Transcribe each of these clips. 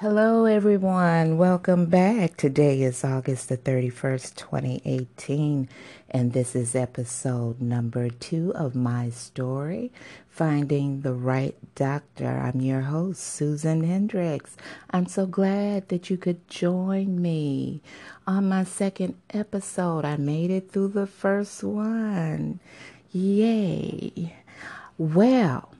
Hello, everyone. Welcome back. Today is August the 31st, 2018, and this is episode number two of my story, Finding the Right Doctor. I'm your host, Susan Hendrix. I'm so glad that you could join me on my second episode. I made it through the first one. Yay. Well,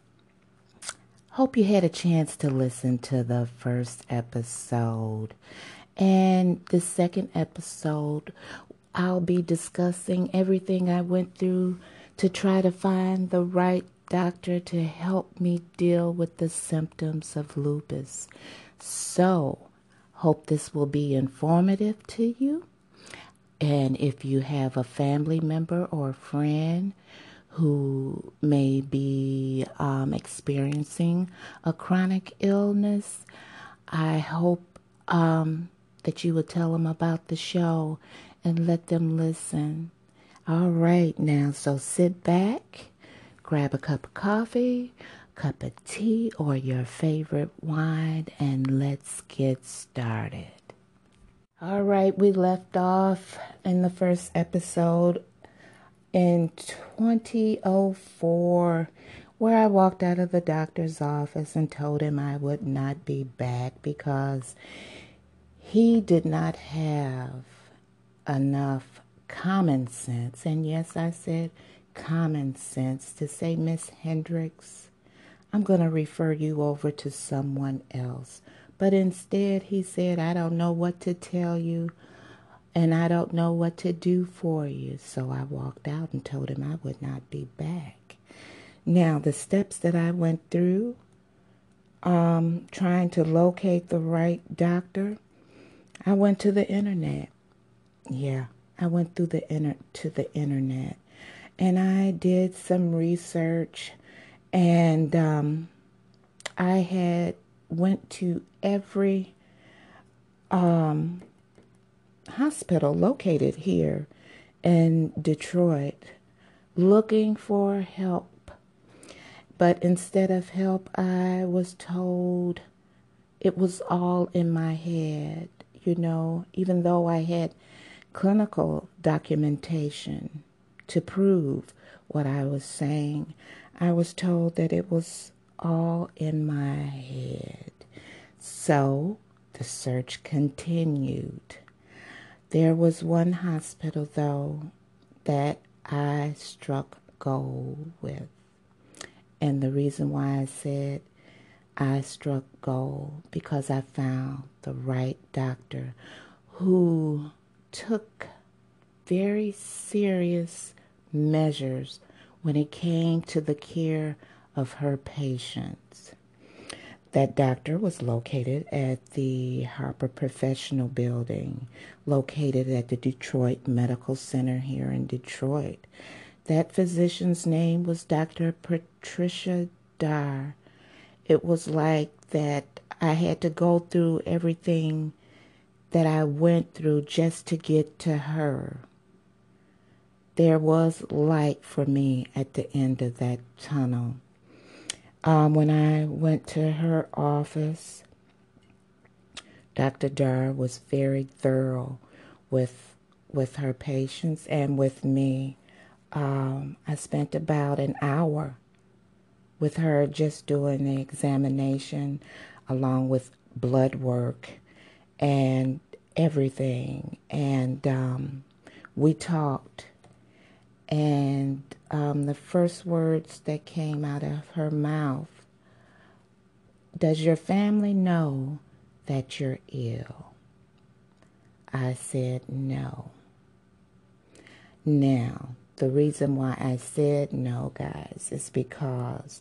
Hope you had a chance to listen to the first episode. And the second episode, I'll be discussing everything I went through to try to find the right doctor to help me deal with the symptoms of lupus. So, hope this will be informative to you. And if you have a family member or friend who may be um, experiencing a chronic illness, I hope um, that you will tell them about the show and let them listen. All right, now, so sit back, grab a cup of coffee, cup of tea, or your favorite wine, and let's get started. All right, we left off in the first episode in 2004 where I walked out of the doctor's office and told him I would not be back because he did not have enough common sense. And yes, I said common sense to say, Miss Hendrix, I'm going to refer you over to someone else. But instead, he said, I don't know what to tell you and I don't know what to do for you. So I walked out and told him I would not be back. Now, the steps that I went through, um, trying to locate the right doctor, I went to the internet. Yeah, I went through the inter- to the internet, and I did some research, and um, I had went to every um, hospital located here in Detroit looking for help. But instead of help, I was told it was all in my head, you know, even though I had clinical documentation to prove what I was saying, I was told that it was all in my head. So the search continued. There was one hospital, though, that I struck gold with. And the reason why I said I struck gold because I found the right doctor who took very serious measures when it came to the care of her patients. That doctor was located at the Harper Professional Building, located at the Detroit Medical Center here in Detroit. That physician's name was Dr. Patricia Dar. It was like that I had to go through everything that I went through just to get to her. There was light for me at the end of that tunnel. Um, when I went to her office, Dr. Dar was very thorough with with her patients and with me. Um, I spent about an hour with her just doing the examination along with blood work and everything. And um, we talked and um, the first words that came out of her mouth Does your family know that you're ill? I said no. Now, the reason why I said no, guys, is because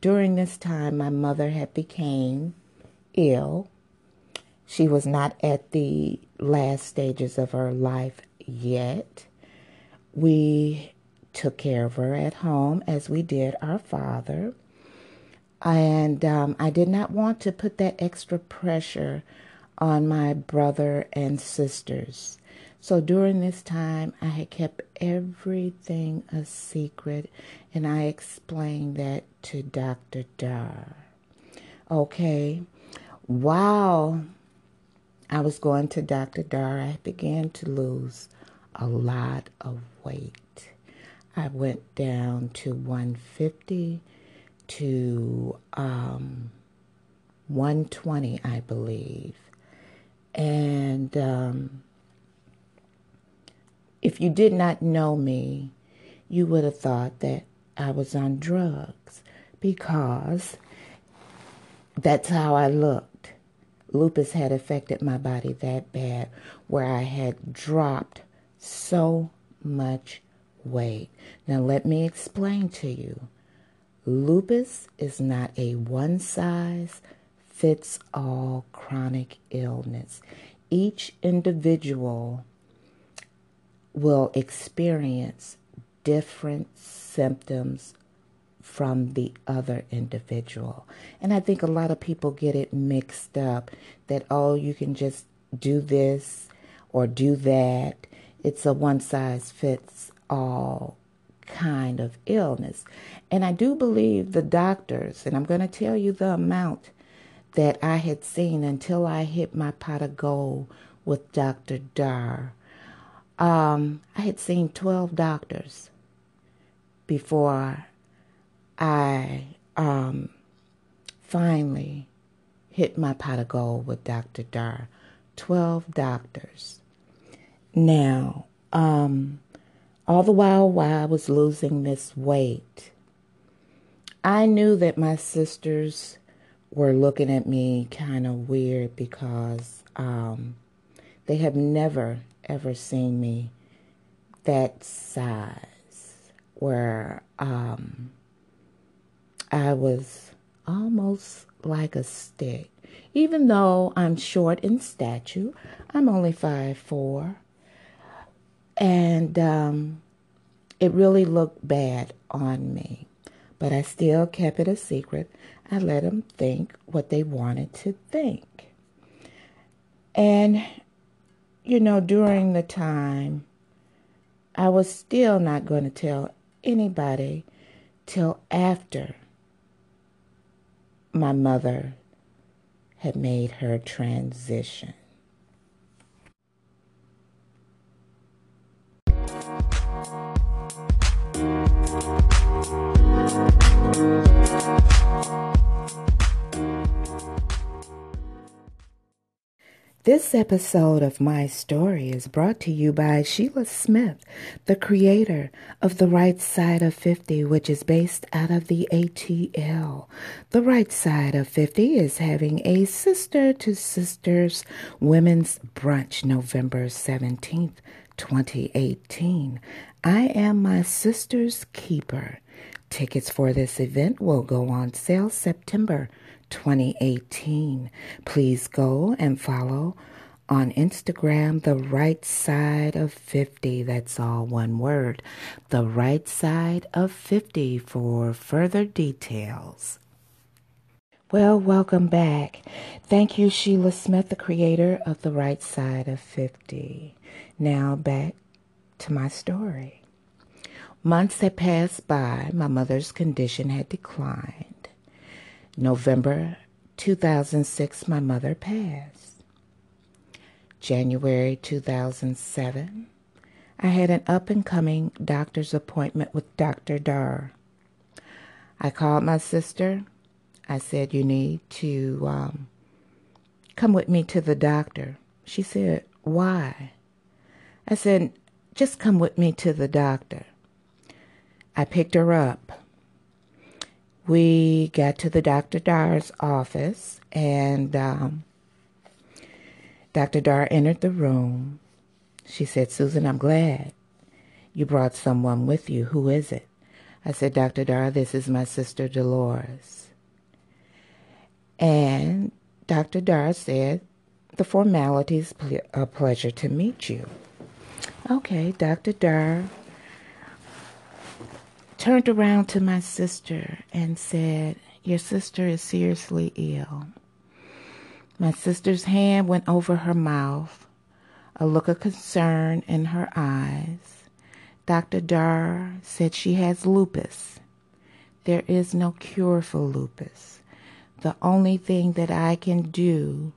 during this time my mother had became ill. She was not at the last stages of her life yet we took care of her at home as we did our father. And um, I did not want to put that extra pressure on my brother and sisters. So during this time, I had kept everything a secret, and I explained that to Dr. Dar. Okay, while I was going to Dr. Dar, I began to lose a lot of weight. I went down to 150 to um, 120, I believe. And um, if you did not know me, you would have thought that I was on drugs because that's how I looked lupus had affected my body that bad where I had dropped so much weight. Now, let me explain to you lupus is not a one size fits all chronic illness. Each individual will experience different symptoms from the other individual. And I think a lot of people get it mixed up that, oh, you can just do this or do that. It's a one size fits all kind of illness. And I do believe the doctors, and I'm going to tell you the amount that I had seen until I hit my pot of gold with Dr. Dar. Um, I had seen 12 doctors before I um, finally hit my pot of gold with Dr. Dar. 12 doctors. Now, um, all the while while I was losing this weight, I knew that my sisters were looking at me kind of weird because um, they have never, ever seen me that size where um, I was almost like a stick. Even though I'm short in stature, I'm only five four, and um, it really looked bad on me. But I still kept it a secret. I let them think what they wanted to think. And, you know, during the time, I was still not going to tell anybody till after my mother had made her transition. This episode of My Story is brought to you by Sheila Smith, the creator of The Right Side of 50, which is based out of the ATL. The Right Side of 50 is having a Sister to Sisters Women's Brunch November 17th, 2018. I am my sister's keeper. Tickets for this event will go on sale September 2018. Please go and follow on Instagram, The Right Side of 50. That's all one word. The Right Side of 50 for further details. Well, welcome back. Thank you, Sheila Smith, the creator of The Right Side of 50. Now back to my story. Months had passed by. My mother's condition had declined. November 2006, my mother passed. January 2007, I had an up and coming doctor's appointment with Dr. Dar. I called my sister. I said, You need to um, come with me to the doctor. She said, Why? I said, Just come with me to the doctor. I picked her up. We got to the Dr. Dar's office, and um, Dr. Dar entered the room. She said, Susan, I'm glad you brought someone with you. Who is it? I said, Dr. Dar, this is my sister Dolores. And Dr. Dar said, the formalities, a pleasure to meet you. Okay, Dr. Dar turned around to my sister and said, Your sister is seriously ill. My sister's hand went over her mouth, a look of concern in her eyes. Dr. Dar said she has lupus. There is no cure for lupus. the only thing that I can do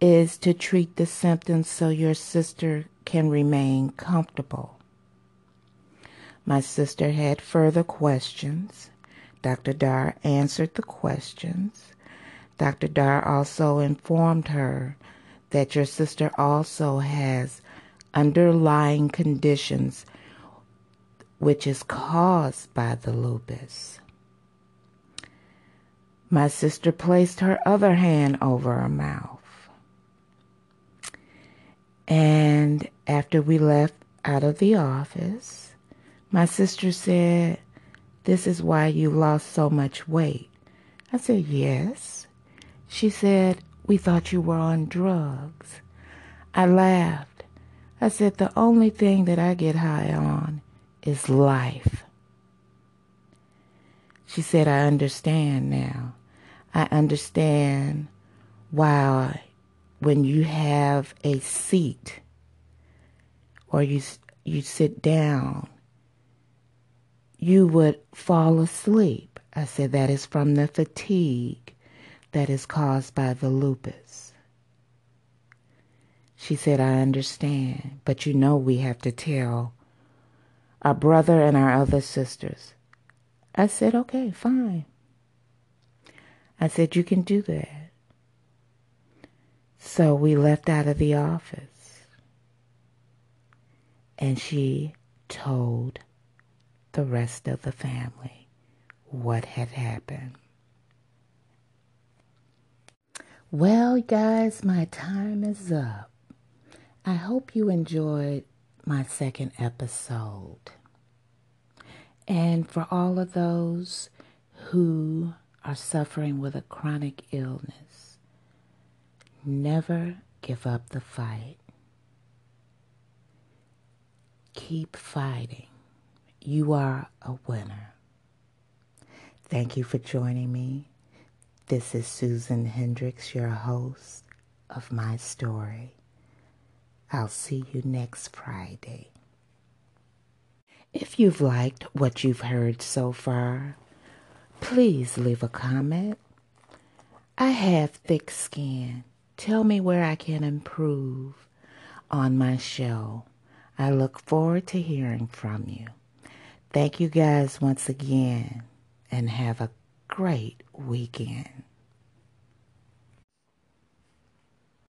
is to treat the symptoms so your sister can remain comfortable. My sister had further questions. Dr. Dar answered the questions. Dr. Dar also informed her that your sister also has underlying conditions which is caused by the lupus. My sister placed her other hand over her mouth. And after we left out of the office, my sister said, This is why you lost so much weight. I said, Yes. She said, We thought you were on drugs. I laughed. I said, The only thing that I get high on is life. She said, I understand now. I understand why when you have a seat or you you sit down you would fall asleep. I said, That is from the fatigue that is caused by the lupus. She said, I understand, but you know we have to tell our brother and our other sisters. I said, Okay, fine. I said, You can do that. So we left out of the office. And she told the rest of the family what had happened. Well, guys, my time is up. I hope you enjoyed my second episode. And for all of those who are suffering with a chronic illness, never give up the fight. Keep fighting. You are a winner. Thank you for joining me. This is Susan Hendrix, your host of my story. I'll see you next Friday. If you've liked what you've heard so far, please leave a comment. I have thick skin. Tell me where I can improve on my show. I look forward to hearing from you. Thank you guys once again and have a great weekend.